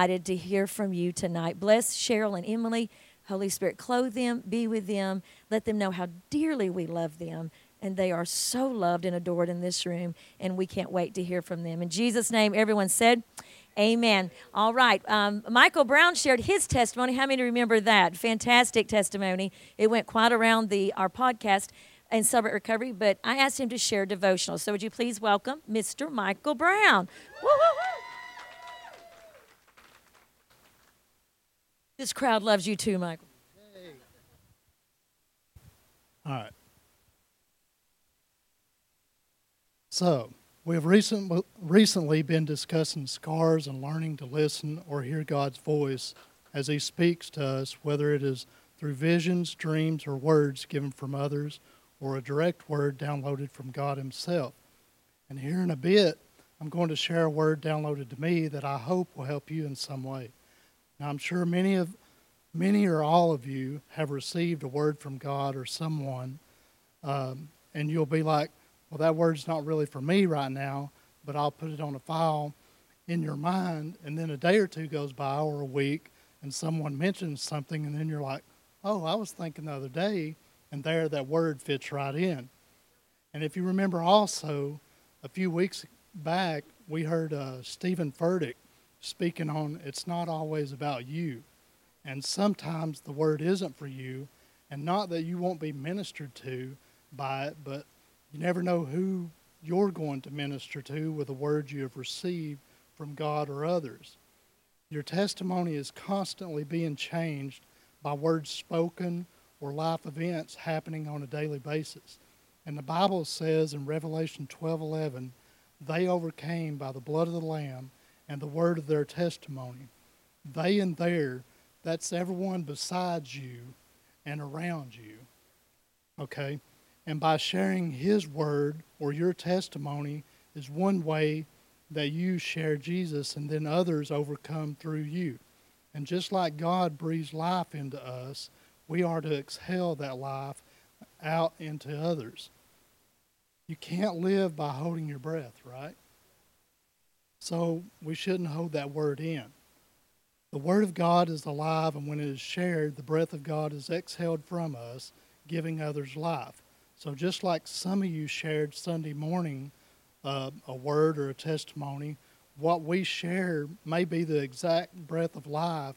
excited to hear from you tonight. Bless Cheryl and Emily. Holy Spirit, clothe them, be with them, let them know how dearly we love them. And they are so loved and adored in this room, and we can't wait to hear from them. In Jesus' name, everyone said, Amen. All right. Um, Michael Brown shared his testimony. How many remember that? Fantastic testimony. It went quite around the our podcast and Celebrate Recovery, but I asked him to share devotional. So would you please welcome Mr. Michael Brown? Woo, This crowd loves you too, Michael. All right. So, we have recent, recently been discussing scars and learning to listen or hear God's voice as He speaks to us, whether it is through visions, dreams, or words given from others, or a direct word downloaded from God Himself. And here in a bit, I'm going to share a word downloaded to me that I hope will help you in some way. Now, I'm sure many of many or all of you have received a word from God or someone, um, and you'll be like, "Well, that word's not really for me right now, but I'll put it on a file in your mind." And then a day or two goes by, or a week, and someone mentions something, and then you're like, "Oh, I was thinking the other day," and there that word fits right in. And if you remember, also a few weeks back, we heard uh, Steven Furtick speaking on it's not always about you. And sometimes the word isn't for you, and not that you won't be ministered to by it, but you never know who you're going to minister to with the words you have received from God or others. Your testimony is constantly being changed by words spoken or life events happening on a daily basis. And the Bible says in Revelation 12:11, they overcame by the blood of the lamb and the word of their testimony. They and their, that's everyone besides you and around you. Okay? And by sharing his word or your testimony is one way that you share Jesus and then others overcome through you. And just like God breathes life into us, we are to exhale that life out into others. You can't live by holding your breath, right? So we shouldn't hold that word in. The Word of God is alive, and when it is shared, the breath of God is exhaled from us, giving others life. So just like some of you shared Sunday morning uh, a word or a testimony, what we share may be the exact breath of life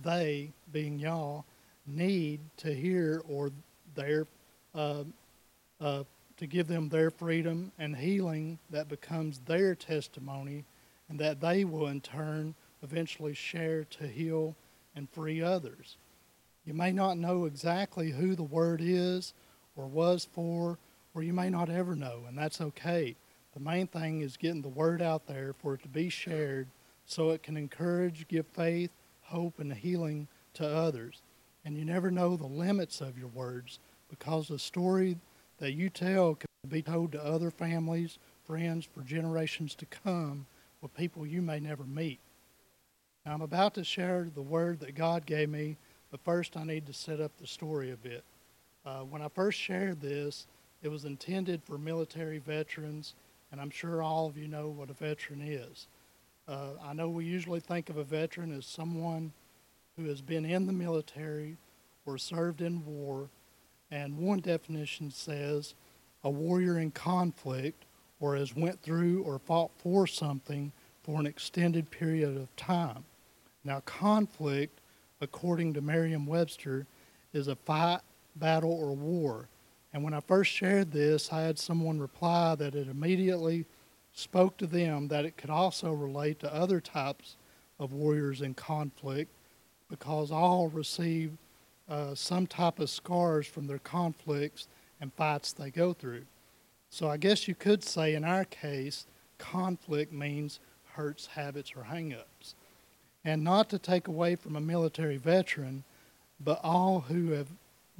they, being y'all, need to hear or their uh, uh, to give them their freedom and healing that becomes their testimony and that they will in turn eventually share to heal and free others. You may not know exactly who the word is or was for, or you may not ever know, and that's okay. The main thing is getting the word out there for it to be shared so it can encourage, give faith, hope, and healing to others. And you never know the limits of your words because the story that you tell can be told to other families, friends for generations to come with people you may never meet. Now, I'm about to share the word that God gave me, but first I need to set up the story a bit. Uh, when I first shared this, it was intended for military veterans, and I'm sure all of you know what a veteran is. Uh, I know we usually think of a veteran as someone who has been in the military or served in war and one definition says a warrior in conflict or has went through or fought for something for an extended period of time. Now, conflict, according to Merriam Webster, is a fight, battle, or war. And when I first shared this, I had someone reply that it immediately spoke to them that it could also relate to other types of warriors in conflict because all receive uh, some type of scars from their conflicts and fights they go through. So I guess you could say in our case, conflict means hurts, habits, or hangups. And not to take away from a military veteran, but all who have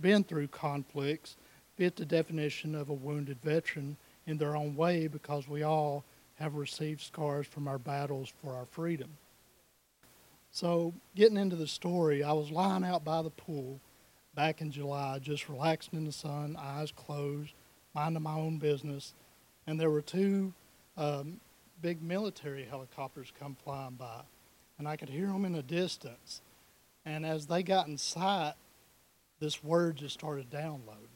been through conflicts fit the definition of a wounded veteran in their own way because we all have received scars from our battles for our freedom. So, getting into the story, I was lying out by the pool back in July, just relaxing in the sun, eyes closed, minding my own business, and there were two um, big military helicopters come flying by. and I could hear them in the distance. And as they got in sight, this word just started downloading.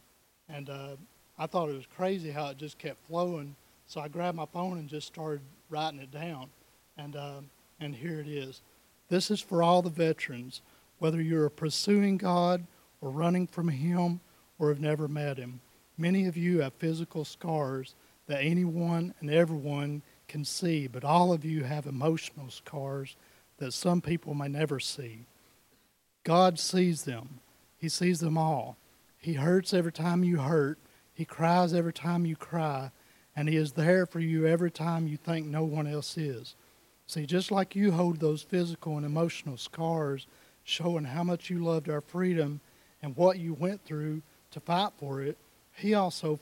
And uh, I thought it was crazy how it just kept flowing. So I grabbed my phone and just started writing it down. And, uh, and here it is. This is for all the veterans, whether you're pursuing God or running from Him or have never met Him. Many of you have physical scars that anyone and everyone can see, but all of you have emotional scars that some people may never see. God sees them, He sees them all. He hurts every time you hurt, He cries every time you cry, and He is there for you every time you think no one else is. See, just like you hold those physical and emotional scars showing how much you loved our freedom and what you went through to fight for it, He also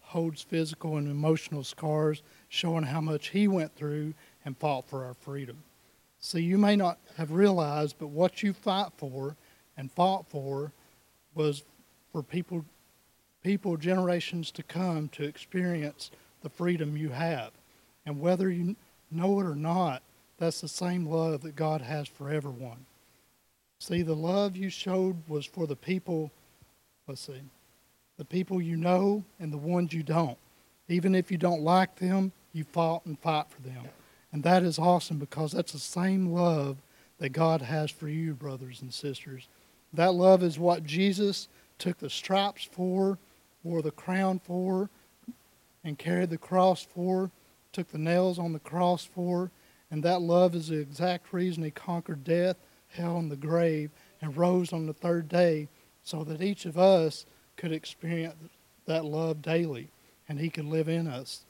holds physical and emotional scars showing how much He went through and fought for our freedom. See, you may not have realized, but what you fight for and fought for was for people, people generations to come to experience the freedom you have. And whether you know it or not, that's the same love that God has for everyone. See, the love you showed was for the people, let's see, the people you know and the ones you don't. Even if you don't like them, you fought and fight for them. And that is awesome because that's the same love that God has for you, brothers and sisters. That love is what Jesus took the stripes for, wore the crown for, and carried the cross for, took the nails on the cross for. And that love is the exact reason he conquered death, hell, and the grave, and rose on the third day so that each of us could experience that love daily and he could live in us.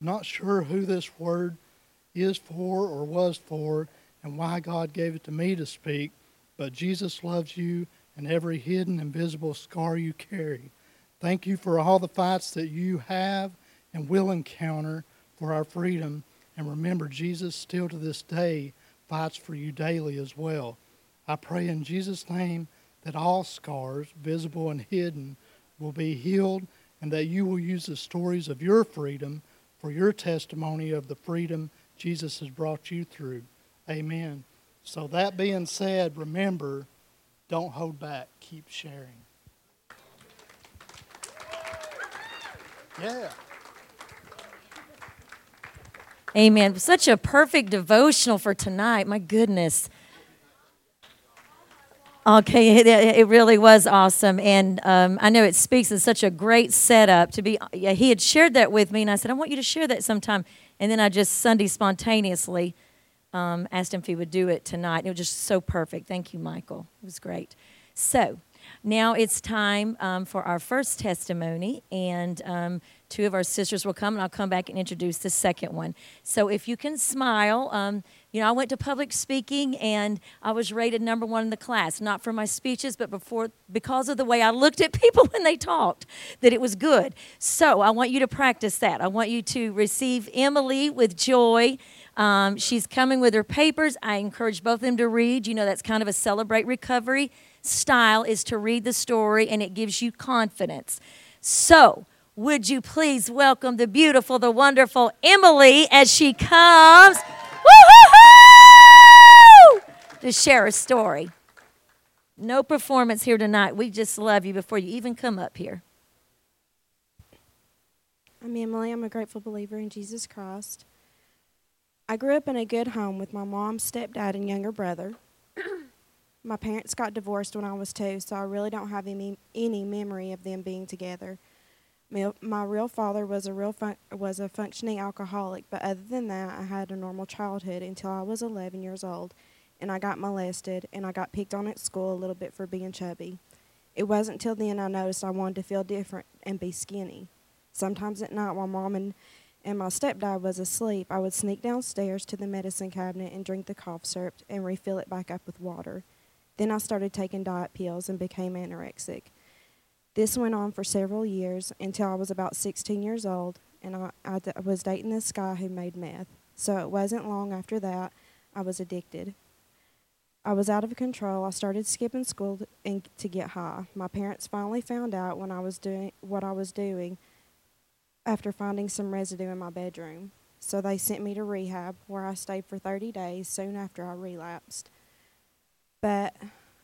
Not sure who this word is for or was for and why God gave it to me to speak, but Jesus loves you and every hidden invisible scar you carry. Thank you for all the fights that you have and will encounter for our freedom. And remember, Jesus still to this day fights for you daily as well. I pray in Jesus' name that all scars, visible and hidden, will be healed and that you will use the stories of your freedom for your testimony of the freedom Jesus has brought you through. Amen. So, that being said, remember, don't hold back, keep sharing. Yeah. Amen. Such a perfect devotional for tonight. My goodness. Okay, it, it really was awesome, and um, I know it speaks in such a great setup to be. Yeah, he had shared that with me, and I said, "I want you to share that sometime." And then I just Sunday spontaneously um, asked him if he would do it tonight. It was just so perfect. Thank you, Michael. It was great. So now it's time um, for our first testimony, and um, two of our sisters will come, and I'll come back and introduce the second one. So if you can smile, um, you know, I went to public speaking, and I was rated number one in the class, not for my speeches, but before because of the way I looked at people when they talked, that it was good. So I want you to practice that. I want you to receive Emily with joy. Um, she's coming with her papers. I encourage both of them to read. You know, that's kind of a celebrate recovery style is to read the story and it gives you confidence. So, would you please welcome the beautiful, the wonderful Emily as she comes to share a story. No performance here tonight. We just love you before you even come up here. I'm Emily. I'm a grateful believer in Jesus Christ. I grew up in a good home with my mom, stepdad, and younger brother. My parents got divorced when I was two, so I really don't have any, any memory of them being together. My, real father was a real fun, was a functioning alcoholic, but other than that, I had a normal childhood until I was 11 years old, and I got molested, and I got picked on at school a little bit for being chubby. It wasn't until then I noticed I wanted to feel different and be skinny. Sometimes at night, while mom and, and my stepdad was asleep, I would sneak downstairs to the medicine cabinet and drink the cough syrup and refill it back up with water. Then I started taking diet pills and became anorexic. This went on for several years until I was about 16 years old, and I, was dating this guy who made meth. So it wasn't long after that I was addicted. I was out of control. I started skipping school to, to get high. My parents finally found out when I was doing what I was doing after finding some residue in my bedroom. so they sent me to rehab where I stayed for 30 days soon after I relapsed. But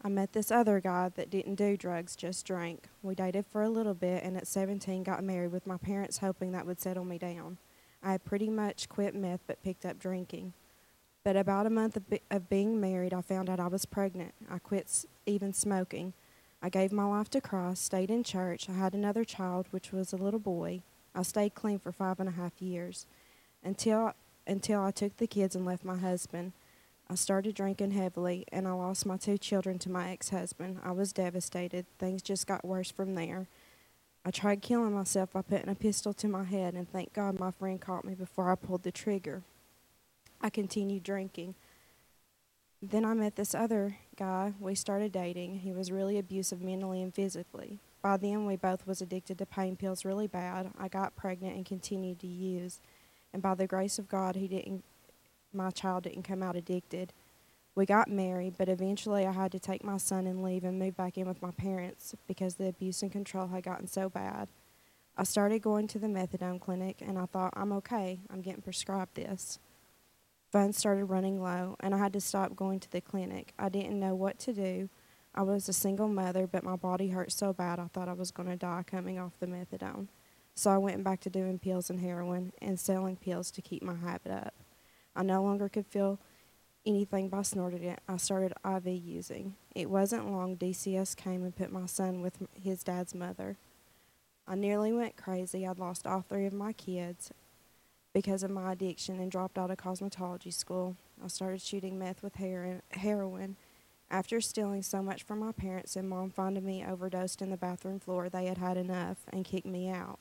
I met this other guy that didn't do drugs, just drank. We dated for a little bit and at 17 got married with my parents hoping that would settle me down. I pretty much quit meth but picked up drinking. But about a month of, be- of being married, I found out I was pregnant. I quit s- even smoking. I gave my life to Christ, stayed in church. I had another child, which was a little boy. I stayed clean for five and a half years until until I took the kids and left my husband. I started drinking heavily and I lost my two children to my ex-husband. I was devastated. Things just got worse from there. I tried killing myself by putting a pistol to my head and thank God my friend caught me before I pulled the trigger. I continued drinking. Then I met this other guy. We started dating. He was really abusive mentally and physically. By then we both was addicted to pain pills really bad. I got pregnant and continued to use. And by the grace of God, he didn't my child didn't come out addicted. We got married, but eventually I had to take my son and leave and move back in with my parents because the abuse and control had gotten so bad. I started going to the methadone clinic and I thought, I'm okay. I'm getting prescribed this. Funds started running low and I had to stop going to the clinic. I didn't know what to do. I was a single mother, but my body hurt so bad I thought I was going to die coming off the methadone. So I went back to doing pills and heroin and selling pills to keep my habit up. I no longer could feel anything by snorting it. I started IV using. It wasn't long DCS came and put my son with his dad's mother. I nearly went crazy. I'd lost all three of my kids because of my addiction and dropped out of cosmetology school. I started shooting meth with heroin. After stealing so much from my parents and mom finding me overdosed in the bathroom floor, they had had enough and kicked me out.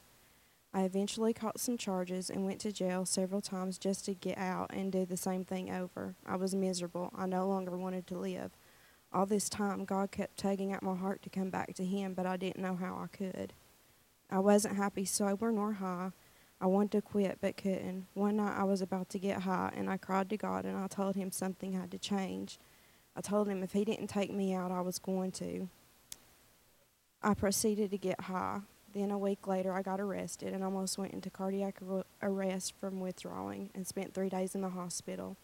I eventually caught some charges and went to jail several times just to get out and do the same thing over. I was miserable. I no longer wanted to live. All this time, God kept tugging at my heart to come back to Him, but I didn't know how I could. I wasn't happy sober nor high. I wanted to quit but couldn't. One night I was about to get high and I cried to God and I told Him something had to change. I told Him if He didn't take me out, I was going to. I proceeded to get high. Then a week later, I got arrested and almost went into cardiac ar- arrest from withdrawing and spent three days in the hospital.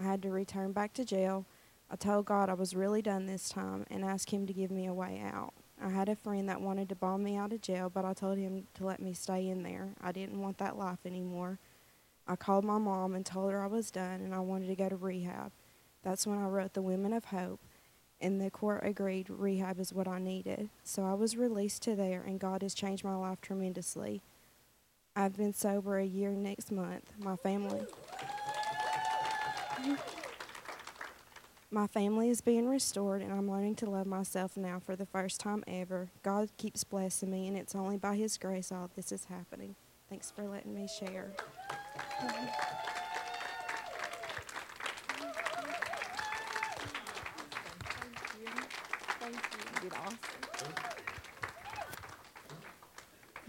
I had to return back to jail. I told God I was really done this time and asked Him to give me a way out. I had a friend that wanted to bomb me out of jail, but I told him to let me stay in there. I didn't want that life anymore. I called my mom and told her I was done and I wanted to go to rehab. That's when I wrote The Women of Hope and the court agreed rehab is what I needed. So I was released to there, and God has changed my life tremendously. I've been sober a year next month. My family. My family is being restored, and I'm learning to love myself now for the first time ever. God keeps blessing me, and it's only by His grace all this is happening. Thanks for letting me share.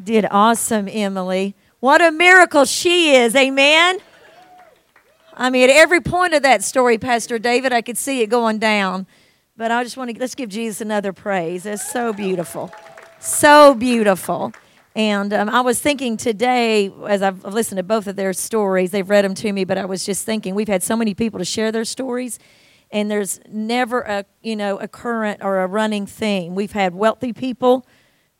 Did awesome, Emily. What a miracle she is. Amen. I mean, at every point of that story, Pastor David, I could see it going down. But I just want to let's give Jesus another praise. It's so beautiful, so beautiful. And um, I was thinking today, as I've listened to both of their stories, they've read them to me. But I was just thinking, we've had so many people to share their stories, and there's never a you know a current or a running theme. We've had wealthy people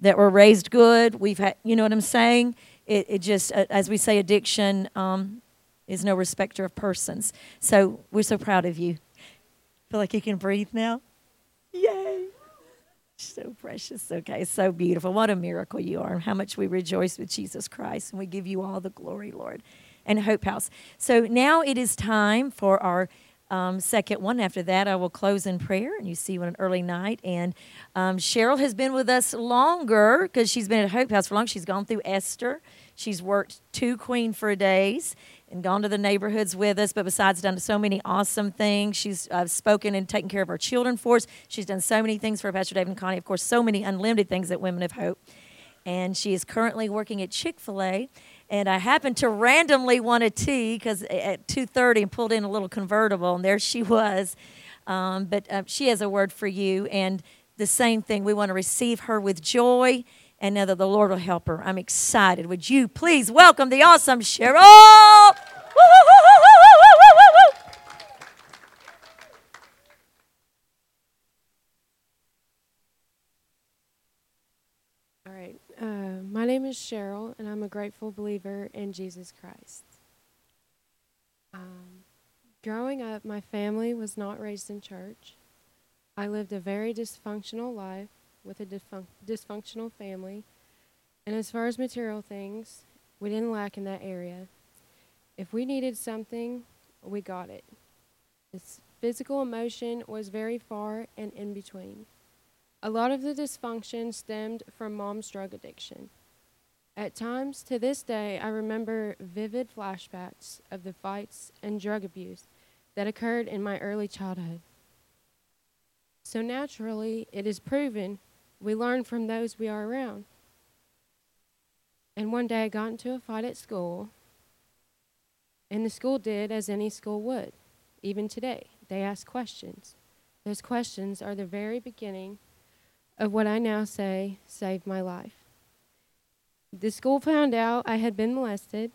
that were raised good. We've had, you know what I'm saying? It, it just, uh, as we say, addiction um, is no respecter of persons. So we're so proud of you. Feel like you can breathe now? Yay! So precious. Okay, so beautiful. What a miracle you are, and how much we rejoice with Jesus Christ, and we give you all the glory, Lord. And Hope House. So now it is time for our um, second one. After that, I will close in prayer, and you see on an early night. And um, Cheryl has been with us longer because she's been at Hope House for long. She's gone through Esther. She's worked two Queen for days and gone to the neighborhoods with us. But besides, done so many awesome things. She's uh, spoken and taken care of our children for us. She's done so many things for Pastor David and Connie. Of course, so many unlimited things at Women of Hope. And she is currently working at Chick Fil A and I happened to randomly want a tea because at 2:30 and pulled in a little convertible, and there she was. Um, but uh, she has a word for you, and the same thing. We want to receive her with joy and know that the Lord will help her. I'm excited. Would you please welcome the awesome Cheryl? Name is Cheryl, and I'm a grateful believer in Jesus Christ. Um, growing up, my family was not raised in church. I lived a very dysfunctional life with a dysfun- dysfunctional family. And as far as material things, we didn't lack in that area. If we needed something, we got it. This physical emotion was very far and in between. A lot of the dysfunction stemmed from mom's drug addiction. At times, to this day, I remember vivid flashbacks of the fights and drug abuse that occurred in my early childhood. So naturally, it is proven we learn from those we are around. And one day I got into a fight at school, and the school did as any school would, even today. They ask questions. Those questions are the very beginning of what I now say saved my life. The school found out I had been molested,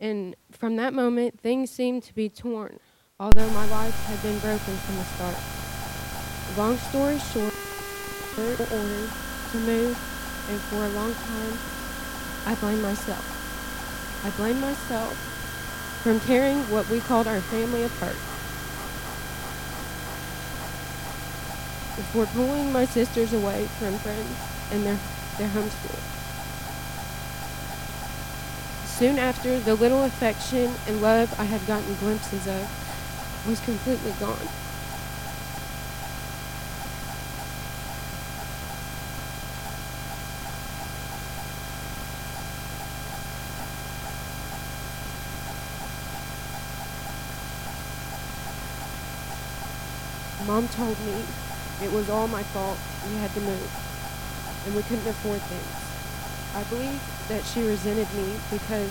and from that moment, things seemed to be torn, although my life had been broken from the start. Long story short, we were ordered to move, and for a long time, I blamed myself. I blamed myself from tearing what we called our family apart. For pulling my sisters away from friends and their, their homeschool. Soon after, the little affection and love I had gotten glimpses of was completely gone. Mom told me it was all my fault. We had to move, and we couldn't afford things. I believe that she resented me because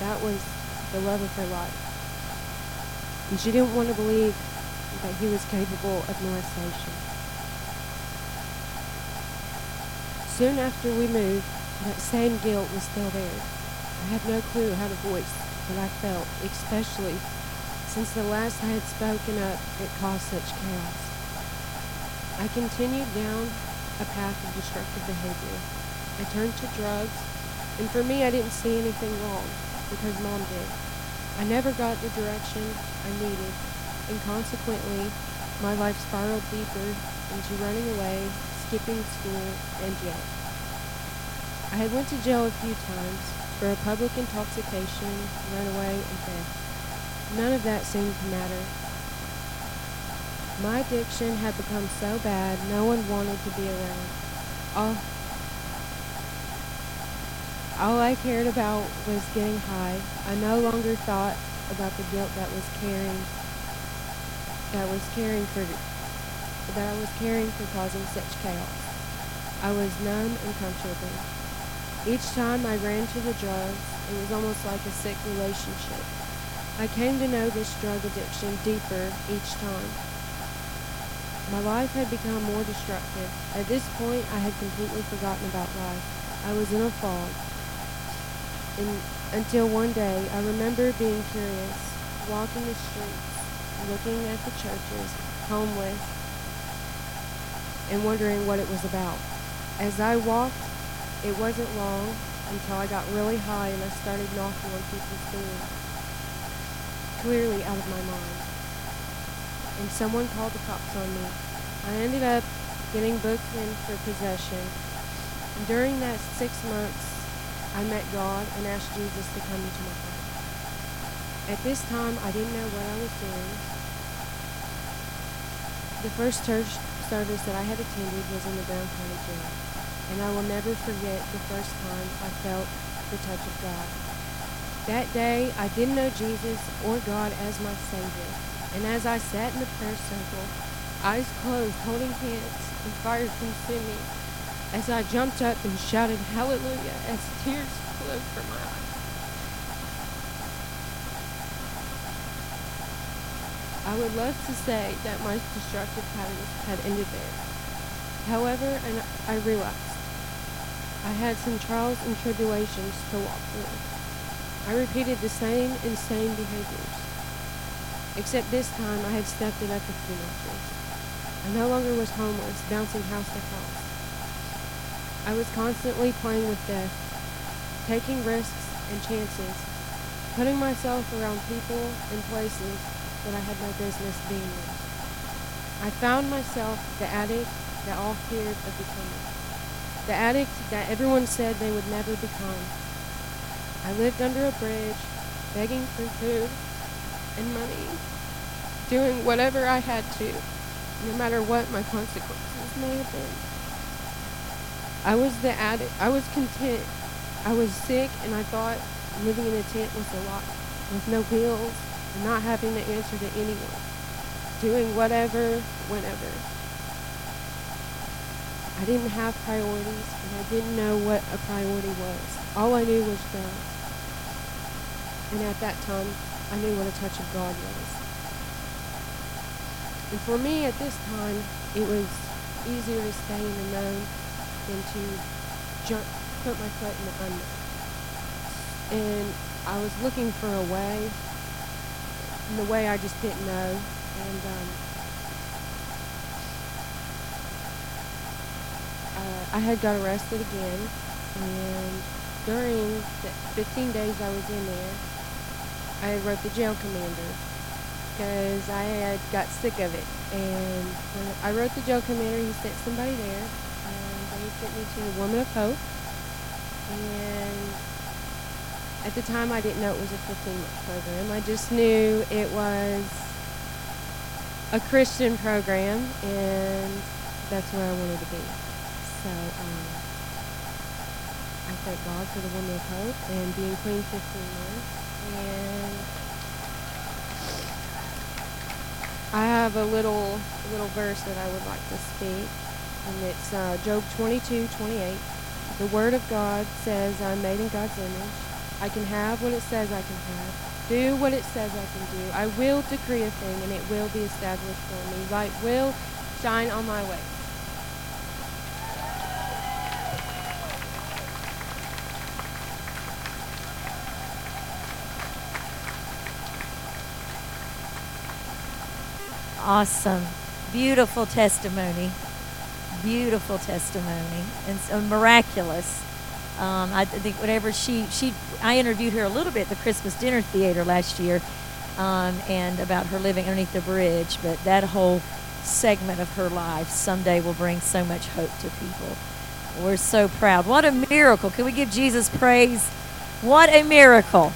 that was the love of her life. And she didn't want to believe that he was capable of molestation. Soon after we moved, that same guilt was still there. I had no clue how to voice what I felt, especially since the last I had spoken up, it caused such chaos. I continued down a path of destructive behavior. I turned to drugs, and for me, I didn't see anything wrong because mom did. I never got the direction I needed, and consequently, my life spiraled deeper into running away, skipping school, and jail. I had went to jail a few times for a public intoxication, runaway, and theft. None of that seemed to matter. My addiction had become so bad, no one wanted to be around. All, all I cared about was getting high. I no longer thought about the guilt that was carrying, that was caring for, that I was carrying for causing such chaos. I was numb and comfortable. Each time I ran to the drugs, it was almost like a sick relationship. I came to know this drug addiction deeper each time. My life had become more destructive. At this point, I had completely forgotten about life. I was in a fog. And until one day, I remember being curious, walking the streets, looking at the churches, homeless, and wondering what it was about. As I walked, it wasn't long until I got really high and I started knocking on people's doors clearly out of my mind. And someone called the cops on me. I ended up getting booked in for possession. And during that six months, I met God and asked Jesus to come into my life. At this time, I didn't know what I was doing. The first church service that I had attended was in the Brown County Jail. And I will never forget the first time I felt the touch of God. That day, I didn't know Jesus or God as my Savior. And as I sat in the prayer circle, eyes closed, holding hands, and fire consumed me, as I jumped up and shouted hallelujah as tears flowed from my eyes. I would love to say that my destructive patterns had ended there. However, and I realized I had some trials and tribulations to walk through. I repeated the same insane behaviors. Except this time I had stepped it up few notches. I no longer was homeless, bouncing house to house. I was constantly playing with death, taking risks and chances, putting myself around people and places that I had no business being in. I found myself the addict that all feared of becoming. The addict that everyone said they would never become. I lived under a bridge, begging for food and money, doing whatever I had to, no matter what my consequences may have been. I was the addict. I was content. I was sick, and I thought living in a tent was a lot, with no bills and not having to answer to anyone, doing whatever, whenever. I didn't have priorities, and I didn't know what a priority was. All I knew was drugs. And at that time, I knew what a touch of God was. And for me at this time, it was easier to stay in the known than to jump, put my foot in the unknown. And I was looking for a way, and the way I just didn't know. And um, uh, I had got arrested again, and during the 15 days I was in there, I wrote the jail commander because I had got sick of it. And when I wrote the jail commander, he sent somebody there, and they sent me to the Woman of Hope. And at the time, I didn't know it was a 15 month program. I just knew it was a Christian program, and that's where I wanted to be. So um, I thank God for the Woman of Hope and being clean 15 months. And I have a little little verse that I would like to speak, and it's uh, Job 22, 28. The Word of God says, "I'm made in God's image. I can have what it says I can have, do what it says I can do. I will decree a thing, and it will be established for me. Light will shine on my way." Awesome. Beautiful testimony. Beautiful testimony. And so miraculous. Um, I think whatever she, she, I interviewed her a little bit at the Christmas dinner theater last year um, and about her living underneath the bridge, but that whole segment of her life someday will bring so much hope to people. We're so proud. What a miracle. Can we give Jesus praise? What a miracle.